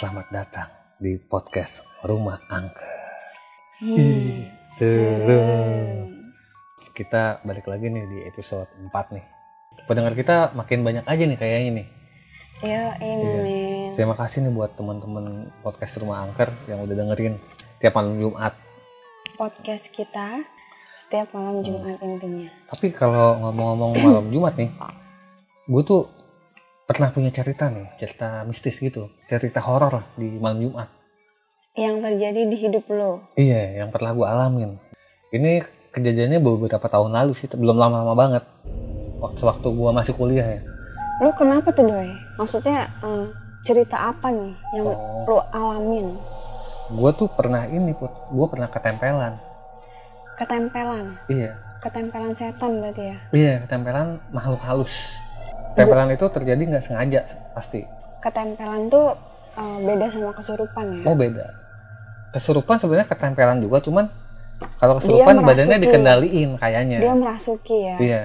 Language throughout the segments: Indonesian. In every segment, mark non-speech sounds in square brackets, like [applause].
Selamat datang di podcast Rumah Angker. Ih, serem. Kita balik lagi nih di episode 4 nih. Pendengar kita makin banyak aja nih kayaknya nih. Yo, amin. Terima kasih nih buat teman-teman podcast Rumah Angker yang udah dengerin tiap malam Jumat. Podcast kita setiap malam Jumat intinya. Tapi kalau ngomong-ngomong malam Jumat nih, gue tuh pernah punya cerita nih, cerita mistis gitu, cerita horor lah di malam Jumat. Yang terjadi di hidup lo. Iya, yang pernah gue alamin. Ini kejadiannya beberapa tahun lalu sih, belum lama-lama banget. Waktu waktu gue masih kuliah ya. Lo kenapa tuh doi? Maksudnya eh, cerita apa nih yang Oh. lo alamin? Gue tuh pernah ini, put. Gue pernah ketempelan. Ketempelan. Iya, Ketempelan setan berarti ya? iya, ketempelan makhluk halus. Ketempelan itu terjadi nggak sengaja pasti. Ketempelan tuh eh, beda sama kesurupan ya? Oh beda. Kesurupan sebenarnya ketempelan juga, cuman kalau kesurupan merasuki. badannya dikendaliin kayaknya. Dia merasuki ya? Iya,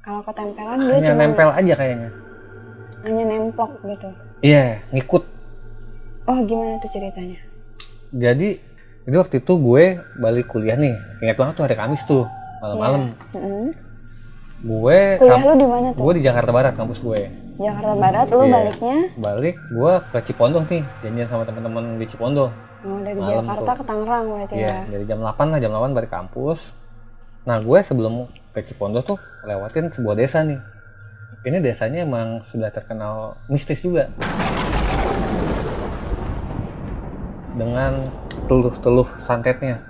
Kalau ketempelan dia hanya cuma nempel aja kayaknya. hanya nemplok gitu. Iya, ngikut. Oh gimana tuh ceritanya? Jadi, jadi waktu itu gue balik kuliah nih. Ingat banget tuh hari Kamis tuh, malam-malam. Mm-mm. Gue Kuliah lu di mana tuh? gue di Jakarta Barat kampus gue. Jakarta Barat, lu Iya. baliknya Balik gue ke Cipondoh nih, janjian sama teman-teman di Cipondoh. oh, dari Malam Jakarta ke Tangerang berarti Iya, ya? dari jam 8 lah, jam 8 balik kampus. Nah, gue sebelum ke Cipondoh tuh lewatin sebuah desa nih. Ini desanya emang sudah terkenal mistis juga. Dengan teluh-teluh santetnya.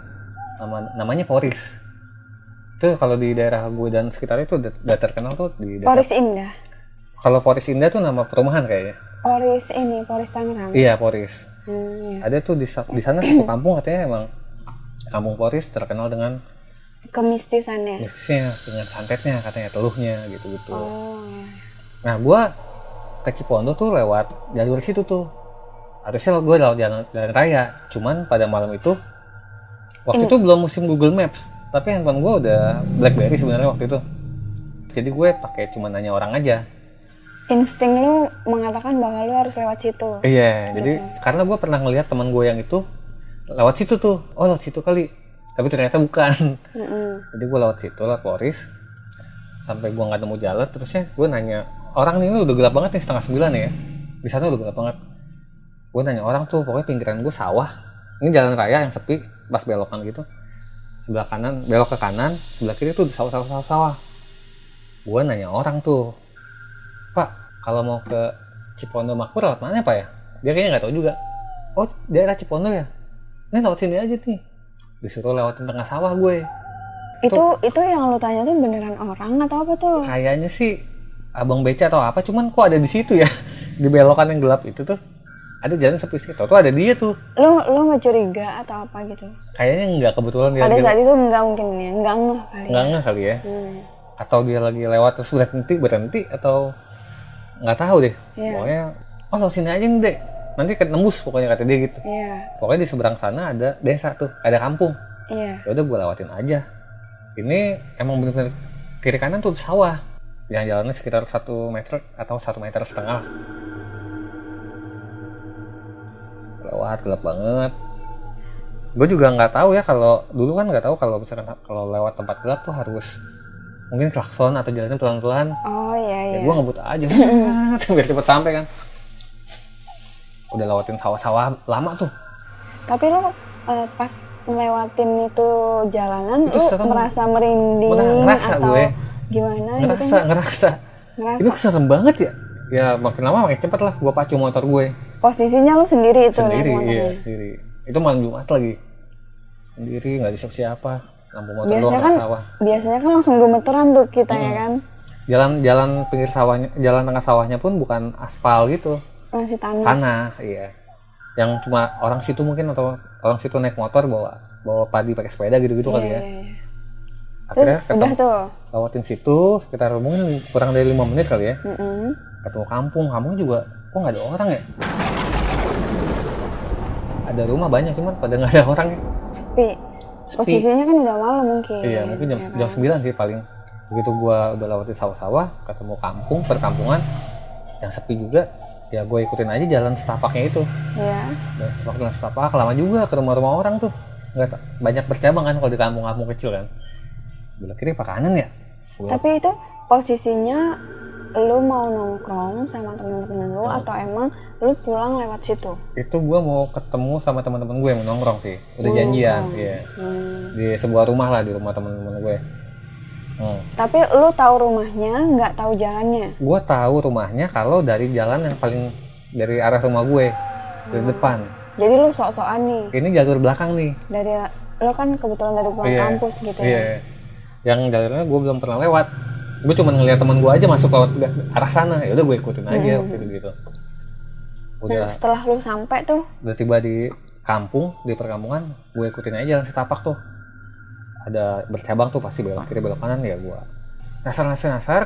Nama, namanya Poris. Itu kalau di daerah gue dan sekitarnya itu udah, udah terkenal tuh di desa. Poris Indah. Kalau Poris Indah tuh nama perumahan kayaknya. Poris ini, Poris Tangerang. Iya, Poris. Hmm, iya. Ada tuh di, di sana satu kampung katanya emang kampung Poris terkenal dengan Kemistisannya. mistisnya dengan santetnya katanya teluhnya gitu-gitu. Oh, iya. Nah gua ke Cipondo tuh lewat jalur situ tuh. Harusnya gue lewat jalan, jalan raya. Cuman pada malam itu waktu itu belum musim Google Maps. Tapi handphone gue udah BlackBerry sebenarnya waktu itu. Jadi gue pakai cuma nanya orang aja. Insting lu mengatakan bahwa lu harus lewat situ. Iya, jadi karena gue pernah ngeliat teman gue yang itu lewat situ tuh. Oh lewat situ kali. Tapi ternyata bukan. Mm-mm. jadi gue lewat situ lewat Poris sampai gue nggak nemu jalan terusnya gue nanya orang nih ini udah gelap banget nih setengah sembilan ya di sana udah gelap banget gue nanya orang tuh pokoknya pinggiran gue sawah ini jalan raya yang sepi pas belokan gitu sebelah kanan belok ke kanan sebelah kiri tuh sawah sawah sawah sawah. Gue nanya orang tuh pak kalau mau ke Cipondo Makmur lewat mana pak ya? Dia kayaknya nggak tahu juga. Oh daerah Cipondo ya? Ini lewat sini aja nih disuruh lewatin tengah sawah gue. Itu itu yang lu tanya tuh beneran orang atau apa tuh? kayaknya sih abang beca atau apa cuman kok ada di situ ya? [laughs] Di belokan yang gelap itu tuh ada jalan sepi sih. Tuh ada dia tuh. Lu lu nggak curiga atau apa gitu? kayaknya nggak kebetulan dia Pada lagi saat itu enggak mungkin ya, enggak ngeh kali. nggak nggak kali ya? Hmm. atau dia lagi lewat terus berhenti berhenti atau nggak tahu deh. Iya. pokoknya oh lo sini aja nih dek. Nanti ketembus pokoknya kata dia gitu. Iya, pokoknya di seberang sana ada desa tuh ada kampung. Iya. ya udah gue lewatin aja. Ini emang bener-bener kiri kanan tuh sawah. Yang jalannya sekitar satu meter atau satu meter setengah lewat gelap banget gue juga nggak tahu ya kalau dulu kan nggak tahu kalau misalkan kalau lewat tempat gelap tuh harus mungkin klakson atau jalannya pelan-pelan Oh iya ya iya. gue ngebut aja [laughs] biar cepet sampai kan udah lewatin sawah-sawah lama tuh Tapi lu eh, pas ngelewatin itu jalanan Itu lu serem. merasa merinding Ngerasa atau gue. gimana gitu? ngerasa ngerasa Ngerasa. itu serem banget ya ya makin lama makin cepet lah gue pacu motor gue Posisinya lu sendiri itu sendiri naik motornya. iya sendiri itu malam jumat lagi sendiri nggak ada siapa lampu motor Biasanya doang kan sawah biasanya kan langsung gemeteran tuh kita ya kan. jalan jalan pinggir sawahnya jalan tengah sawahnya pun bukan aspal gitu Masih tanah. tanah iya yang cuma orang situ mungkin atau orang situ naik motor bawa bawa padi pakai sepeda gitu gitu kali ya Iya, iya. Terus akhirnya ketemu, udah tuh. lewatin situ sekitar mungkin kurang dari lima menit kali ya Mm-mm. ketemu kampung kampung juga kok nggak ada orang ya? Ada rumah banyak cuman pada nggak ada orang. Ya Sepi. Posisinya kan udah malam mungkin. iya mungkin jam ya jam 9 sih paling. Begitu gua udah lewatin sawah-sawah ketemu kampung perkampungan yang sepi juga ya gue ikutin aja jalan setapaknya itu. Ya dan setapak dan setapak lama juga ke rumah-rumah orang tuh. Nggak banyak bercabang kan kalau di kampung-kampung kecil kan. Belok kiri apa kanan ya? Gua- tapi itu posisinya lu mau nongkrong sama temen-temen lu atau emang lu pulang lewat situ? Itu gue mau ketemu sama teman-teman gue yang mau nongkrong sih. Udah janjian iya. Hmm. di sebuah rumah lah di rumah teman-teman gue hmm. tapi lu tahu rumahnya nggak tahu jalannya? Gue tahu rumahnya kalau dari jalan yang paling dari arah rumah gue dari depan. Jadi lu sok-sokan nih? Ini jalur belakang nih. Dari lo kan kebetulan dari pulang Iya. kampus gitu iya. Ya yang jalurnya gue belum pernah lewat gue cuma ngeliat teman gue aja masuk lewat arah sana. Ya udah gue ikutin aja waktu itu gitu. Udah. nah setelah lu sampai tuh? Udah tiba di kampung di perkampungan gue ikutin aja jalan setapak tuh. Ada bercabang tuh pasti belok kiri belok kanan ya gue nasar nasar nasar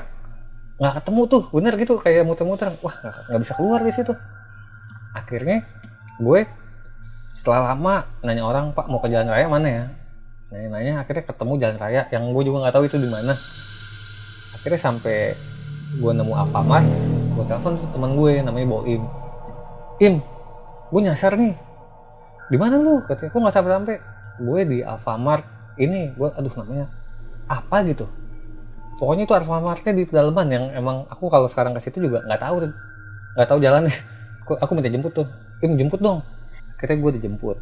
nggak ketemu tuh. Bener gitu kayak muter-muter. Wah nggak nggak bisa keluar di situ. Akhirnya gue setelah lama nanya orang pak mau ke jalan raya mana ya? Nanya-nanya akhirnya ketemu jalan raya yang gue juga nggak tahu itu di mana akhirnya sampai gue nemu Alfamart gue telepon tuh teman gue namanya Boim Im. Gue nyasar nih. Di mana lu? Katanya kok nggak sampai sampai gue di Alfamart ini gue aduh namanya apa gitu? Pokoknya itu Alfamartnya di pedalaman yang emang aku kalau sekarang ke situ juga nggak tahu nggak tahu jalannya. [laughs] Aku minta jemput tuh. Im jemput dong. Katanya gue dijemput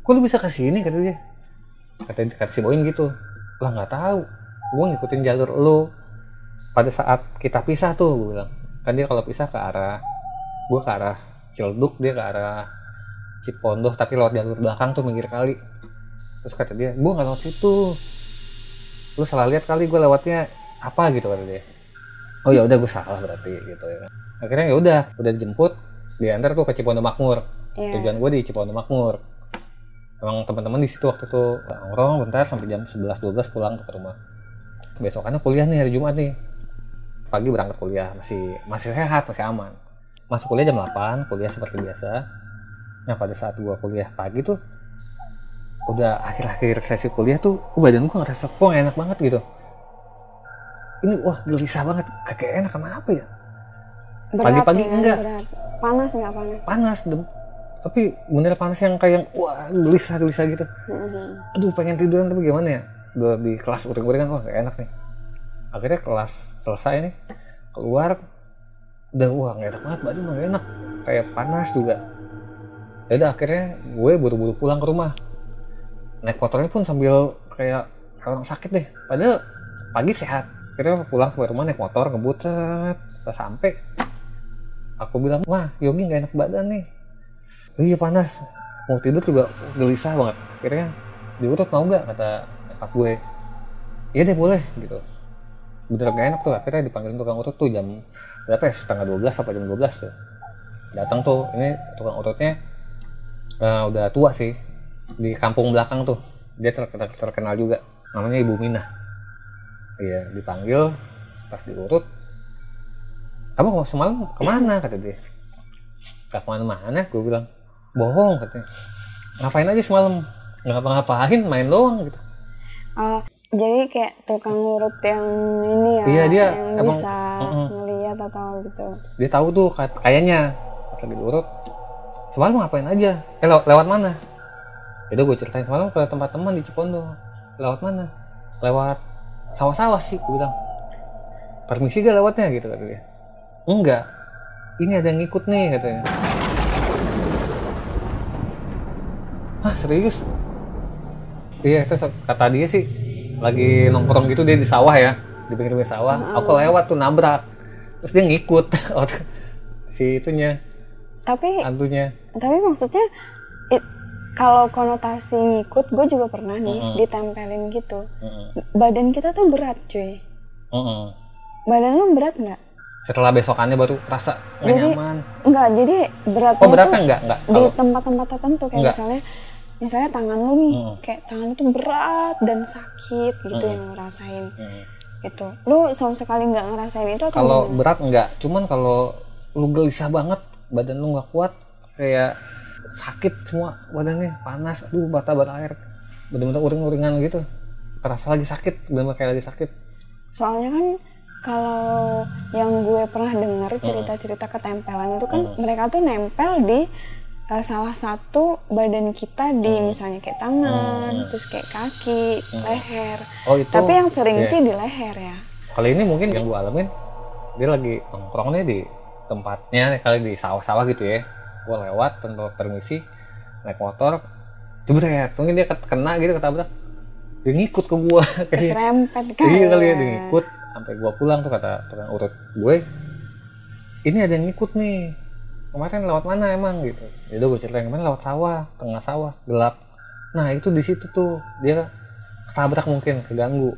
kok lu bisa ke sini? Kata dia. Kata kata si Boim gitu. Lah nggak tahu gue ngikutin jalur lu. Pada saat kita pisah tuh gue bilang kan dia kalau pisah ke arah gue ke arah Ciledug dia ke arah Cipondoh tapi lewat jalur belakang tuh minggir kali. Terus kata dia gue nggak lewat situ. Lu salah lihat kali gue lewatnya apa gitu kata dia. Oh ya udah gue salah berarti gitu ya kan. Akhirnya ya udah udah dijemput diantar tuh ke Cipondo Makmur. Iya. tujuan gue di Cipondo Makmur. Emang teman-teman di situ waktu itu nongkrong bentar sampai jam 11 12 pulang ke rumah besokannya kuliah nih hari Jumat nih. Pagi berangkat kuliah masih masih sehat masih aman. Masuk kuliah jam 8 kuliah seperti biasa. Nah pada saat gua kuliah pagi tuh udah akhir-akhir sesi kuliah tuh uh, badan gua ngerasa kok enak banget gitu. Ini wah gelisah banget. Kagak enak kenapa ya? Pagi-pagi ya enggak. berat. Panas nggak panas? Panas dem. Tapi bener panas yang kayak wah gelisah gelisah gitu. Mhm. aduh pengen tiduran tapi gimana ya udah di kelas uring-uringan wah gak enak nih. Akhirnya kelas selesai nih keluar udah wah gak enak banget badan gak enak. Kayak panas juga. Ya udah akhirnya gue buru-buru pulang ke rumah. Naik motornya pun sambil kayak orang sakit deh. Padahal pagi sehat. Akhirnya pulang ke rumah naik motor ngebut set. setelah sampai aku bilang wah Yogi gak enak badan nih. "Oh iya panas. Mau tidur juga gelisah banget. Akhirnya diurut mau nggak? kata nyokap gue. Iya deh boleh gitu. Bener gak enak tuh akhirnya dipanggilin tukang urut tuh jam berapa ya? Setengah 12 sampai jam 12 tuh. Datang tuh ini tukang urutnya eh, udah tua sih di kampung belakang tuh. Dia terkenal, terkenal juga namanya Ibu Minah. Iya dipanggil pas diurut kamu semalam ke mana? kata dia. Gak ke mana-mana gue bilang. Bohong katanya. Ngapain aja semalam? Nggak ngapa-ngapain main doang gitu Oh, jadi kayak tukang urut yang ini ya, Iya, dia yang emang- bisa ngeliat atau gitu. dia tahu tuh kayaknya pas lagi diurut semalam ngapain aja? Eh lew- lewat mana? Itu gue ceritain semalam ke tempat teman di Cipondo. Lewat mana? Lewat sawah-sawah sih gue bilang. Permisi gak lewatnya? gitu kata dia. Enggak ini ada yang ngikut nih katanya. Ah serius iya terus kata dia sih lagi nongkrong gitu dia di sawah ya di pinggir sawah aku lewat tuh nabrak terus dia ngikut [laughs] si itunya Tapi hantunya tapi maksudnya it- kalau konotasi ngikut, gue juga pernah nih Mm-mm. ditempelin gitu. Mm-mm. Badan kita tuh berat, cuy. Mm-mm. Badan lu berat nggak? setelah besokannya baru nggak Jadi, nyaman Enggak, jadi beratnya oh beratnya tuh enggak enggak di tempat-tempat tertentu kayak Enggak. misalnya misalnya tangan lu nih Mm. kayak tangan itu berat dan sakit gitu Mm. yang lu rasain Mm. gitu lu sama sekali nggak ngerasain itu atau kalau berat enggak cuman kalau lu gelisah banget badan lu nggak kuat kayak sakit semua badannya panas aduh bata bata air bener-bener uring-uringan gitu kerasa lagi sakit bener-bener kayak lagi sakit soalnya kan kalau yang gue pernah dengar cerita-cerita ketempelan itu kan mereka tuh nempel di uh, salah satu badan kita di misalnya kayak tangan, terus kayak kaki, leher. oh itu Tapi yang sering Iya. sih di leher ya. kali ini mungkin yang gue alamin dia lagi nongkrong nih di tempatnya kali di sawah-sawah gitu ya gue lewat tanpa permisi naik motor jebret mungkin dia kena gitu ketabrak dia ngikut ke gue [laughs] kayak Keserempet kan. iya kali ya dia ngikut sampai gue pulang tuh kata tukang urut gue ini ada yang ngikut nih kemarin lewat mana emang gitu. Ya udah gue ceritain kemarin lewat sawah tengah sawah gelap. Nah itu di situ tuh dia ketabrak mungkin keganggu.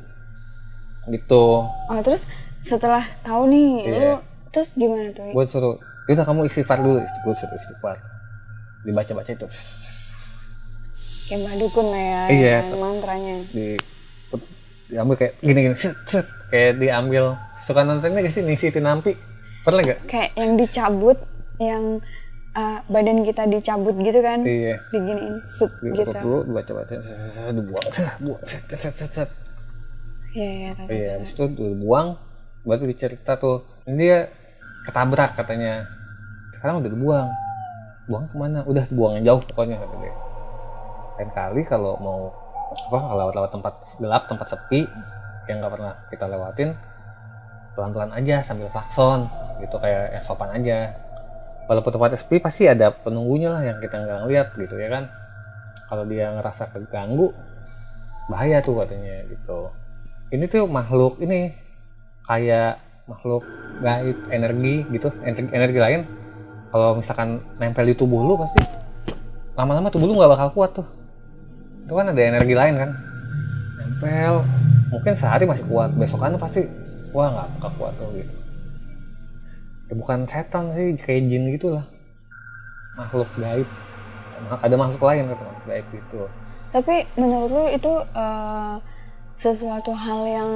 Gitu. Oh, terus setelah tahu nih Iya. lu terus gimana tuh? gue suruh udah kamu istighfar dulu. Gue suruh istighfar. Dibaca baca itu. Kayak mbak dukun lah ya, Iya. yang mantranya. di diambil kayak gini gini set set. Kayak diambil. Suka nontonnya gak sih Nisi Tinampi pernah gak Kayak yang dicabut, yang uh, badan kita dicabut gitu kan? iya. Diginiin, set gitu. dulu dibaca baca dibuang buang set set set set. Iya, iya, iya habis itu dibuang baru dicerita tuh. Ini dia ketabrak katanya. Sekarang udah dibuang. Buang ke mana? Udah dibuang jauh pokoknya kata dia. Lain kali kalau mau apa kalau lewat-lewat tempat gelap tempat sepi yang nggak pernah kita lewatin pelan-pelan aja sambil klakson gitu kayak yang sopan aja walaupun tempatnya sepi pasti ada penunggunya lah yang kita nggak ngeliat gitu ya kan? Kalau dia ngerasa keganggu bahaya tuh katanya gitu. Ini tuh makhluk ini kayak makhluk gaib energi gitu energi, energi lain. Kalau misalkan nempel di tubuh lu pasti lama-lama tubuh lu nggak bakal kuat tuh. Itu kan ada energi lain kan? Nempel mungkin sehari masih kuat besokannya pasti wah nggak bakal kuat tuh gitu ya bukan setan sih kayak jin gitulah makhluk gaib ada makhluk lain kata makhluk gaib gitu Tapi menurut lu itu uh, sesuatu hal yang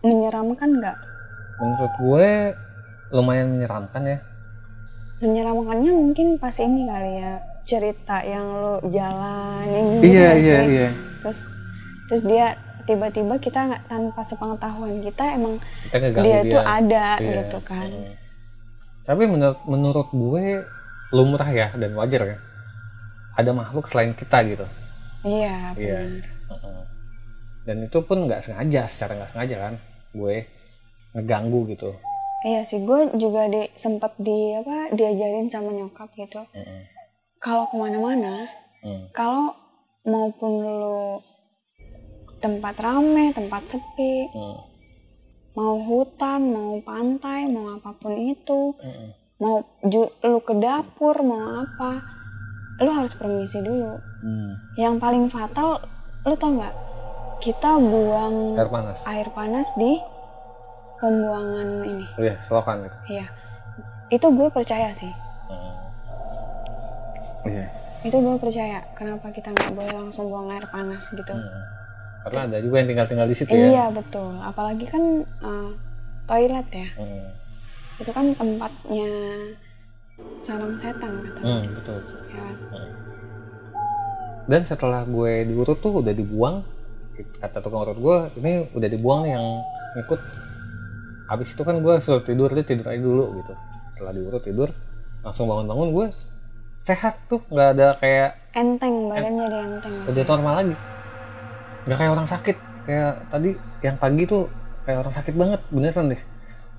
menyeramkan nggak? menurut gue lumayan menyeramkan ya Menyeramkannya mungkin pas ini kali ya cerita yang lu jalan gitu iya iya iya Terus terus dia tiba-tiba kita nggak tanpa sepengetahuan kita emang kita dia tuh ada Iya. gitu kan. Hmm. Tapi menurut menurut gue lumrah ya dan wajar ya ada makhluk selain kita gitu Iya Iya. benar. Heeh. dan itu pun nggak sengaja secara nggak sengaja kan gue ngeganggu gitu Iya sih gue juga di sempat di apa diajarin sama nyokap gitu. Heeh. Kalau ke mana-mana, Hmm. kalau maupun lu tempat rame, tempat sepi, Hmm. Mau hutan, mau pantai, mau apa pun itu, Heeh. mau ju- lu ke dapur, mau apa, lu harus permisi dulu. Hmm. Yang paling fatal, lu tau nggak? Kita buang air panas air panas di pembuangan ini. oh iya selokan gitu Iya, itu gue percaya sih. Hmm. iya Itu gue percaya. Kenapa kita nggak boleh langsung buang air panas gitu? Hmm. Karena ada juga yang tinggal-tinggal di situ ya Iya betul. Apalagi kan eh, toilet ya. Hmm. Itu kan tempatnya sarang setan kata. Hmm, betul Ya kan? dan setelah gue diurut tuh udah dibuang kata tukang urut gue ini udah dibuang nih yang ngikut habis itu kan gue suruh tidur dia tidur aja dulu gitu setelah diurut tidur langsung bangun-bangun gue sehat tuh nggak ada kayak Enteng badannya jadi enteng. udah normal lagi nggak kayak orang sakit. Kayak tadi yang pagi tuh kayak orang sakit banget beneran deh.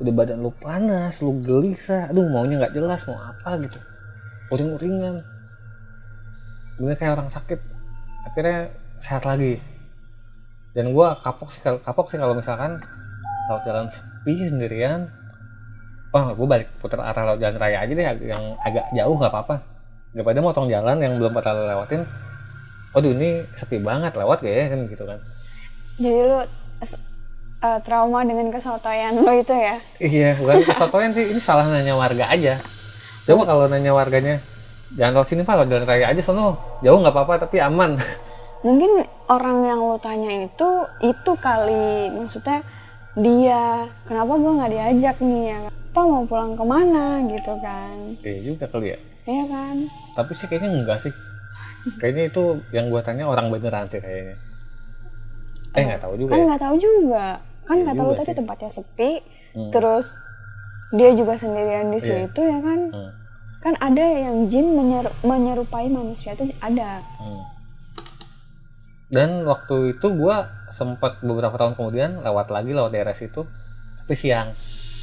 Udah badan lu panas lu gelisah. Aduh maunya nggak jelas mau apa gitu. Uring-uringan. Bener kayak orang sakit. Akhirnya sehat lagi. Dan gua kapok sih kapok sih kalau misalkan laut jalan sepi sendirian. Wah gue balik putar arah laut jalan raya aja deh yang agak jauh nggak apa-apa. Daripada motong jalan yang belum pernah lewatin waduh ini sepi banget lewat gak ya kan gitu kan Jadi lu eh, trauma dengan kesotoyan lu itu ya? iya bukan kesotoyan sih ini salah nanya warga aja coba kalau nanya warganya jangan lewat sini pak jalan raya aja sono jauh nggak apa-apa tapi aman Mungkin orang yang lu tanya itu itu kali maksudnya dia kenapa gua nggak diajak nih ya? Apa mau pulang ke mana gitu kan? iya juga kali ya Iya kan? tapi sih kayaknya enggak sih kayaknya itu yang gua tanya orang beneran sih kayaknya eh nggak tahu juga kan ya. nggak tahu juga kan kata lu juga tadi sih. tempatnya sepi Hmm. terus dia juga sendirian di Iya. situ ya kan Hmm. kan ada yang jin menyer- menyerupai manusia itu ada Hmm. Dan waktu itu gua sempat beberapa tahun kemudian lewat lagi lewat daerah situ, tapi siang.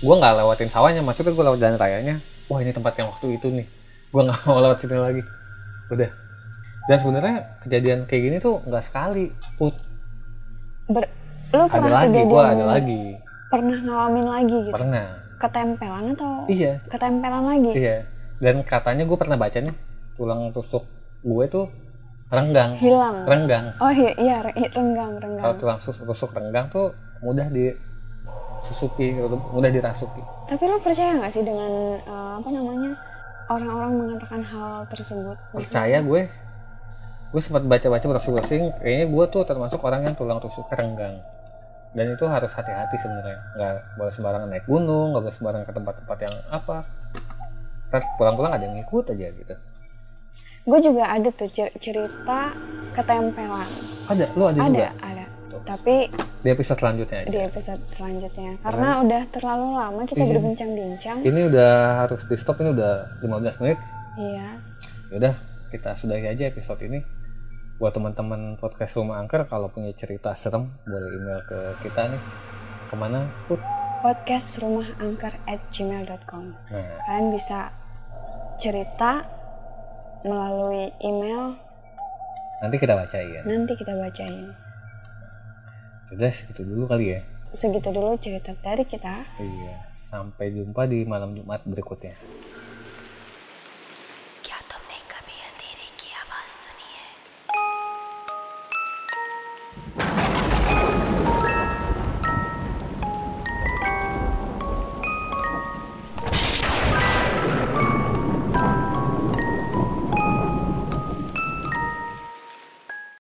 Gua nggak lewatin sawahnya, maksudnya gua lewat jalan rayanya. Wah ini tempat yang waktu itu nih. Gua nggak mau lewat sini lagi. Udah. Dan sebenarnya kejadian kayak gini tuh nggak sekali. Put, Ber lu ada pernah lagi, kejadian gua ada lagi. pernah ngalamin lagi gitu Pernah. ketempelan atau Iya, ketempelan lagi iya. Dan katanya gue pernah baca nih, tulang rusuk gue tuh renggang. hilang Renggang. oh iya, iya re- i- renggang Kalau renggang tulang sus- rusuk renggang tuh mudah disusuki, mudah dirasuki. tapi lu percaya nggak sih dengan eh, apa namanya orang-orang mengatakan hal tersebut Percaya gue, gue sempat baca-baca browsing-browsing, kayaknya gue tuh termasuk orang yang tulang rusuk renggang. Dan itu harus hati-hati sebenarnya, nggak boleh sembarangan naik gunung, nggak boleh sembarangan ke tempat-tempat yang apa. Ntar pulang-pulang ada yang ngikut aja gitu. gue juga ada tuh cer- cerita ketempelan Ada, lu ada, ada juga ada Tuh. tapi di episode selanjutnya aja. di episode selanjutnya karena udah terlalu lama kita Iya. berbincang-bincang Ini udah harus di stop, ini udah 15 menit. iya Yaudah, kita sudahi aja episode ini. Buat teman-teman podcast Rumah Angker, kalau punya cerita serem, boleh email ke kita nih. Ke mana? Put. podcast rumah angker at gmail.com Nah, kalian bisa cerita melalui email nanti kita bacain. nanti kita bacain Udah, segitu dulu kali ya. segitu dulu cerita dari kita Iya, sampai jumpa di malam Jumat berikutnya.